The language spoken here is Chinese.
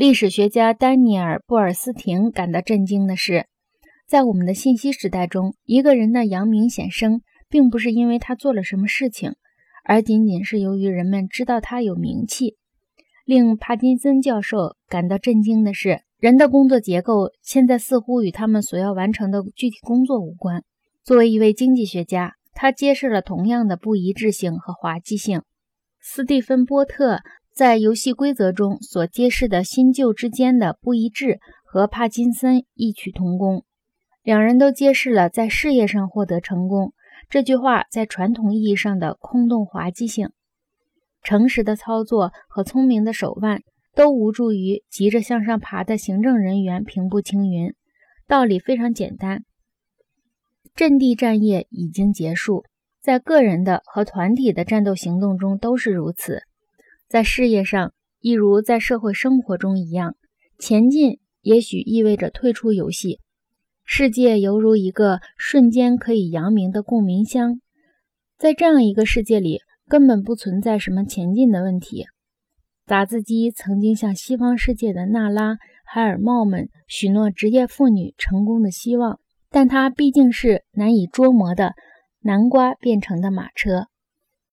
历史学家丹尼尔·布尔斯廷感到震惊的是，在我们的信息时代中，一个人的扬名显声，并不是因为他做了什么事情，而仅仅是由于人们知道他有名气。令帕金森教授感到震惊的是，人的工作结构现在似乎与他们所要完成的具体工作无关。作为一位经济学家，他揭示了同样的不一致性和滑稽性。斯蒂芬·波特在游戏规则中所揭示的新旧之间的不一致，和帕金森异曲同工。两人都揭示了在事业上获得成功这句话在传统意义上的空洞滑稽性。诚实的操作和聪明的手腕都无助于急着向上爬的行政人员平步青云。道理非常简单：阵地战役已经结束，在个人的和团体的战斗行动中都是如此。在事业上，一如在社会生活中一样，前进也许意味着退出游戏。世界犹如一个瞬间可以扬名的共鸣箱，在这样一个世界里。根本不存在什么前进的问题。打字机曾经向西方世界的娜拉·海尔茂们许诺职业妇女成功的希望，但它毕竟是难以捉摸的南瓜变成的马车。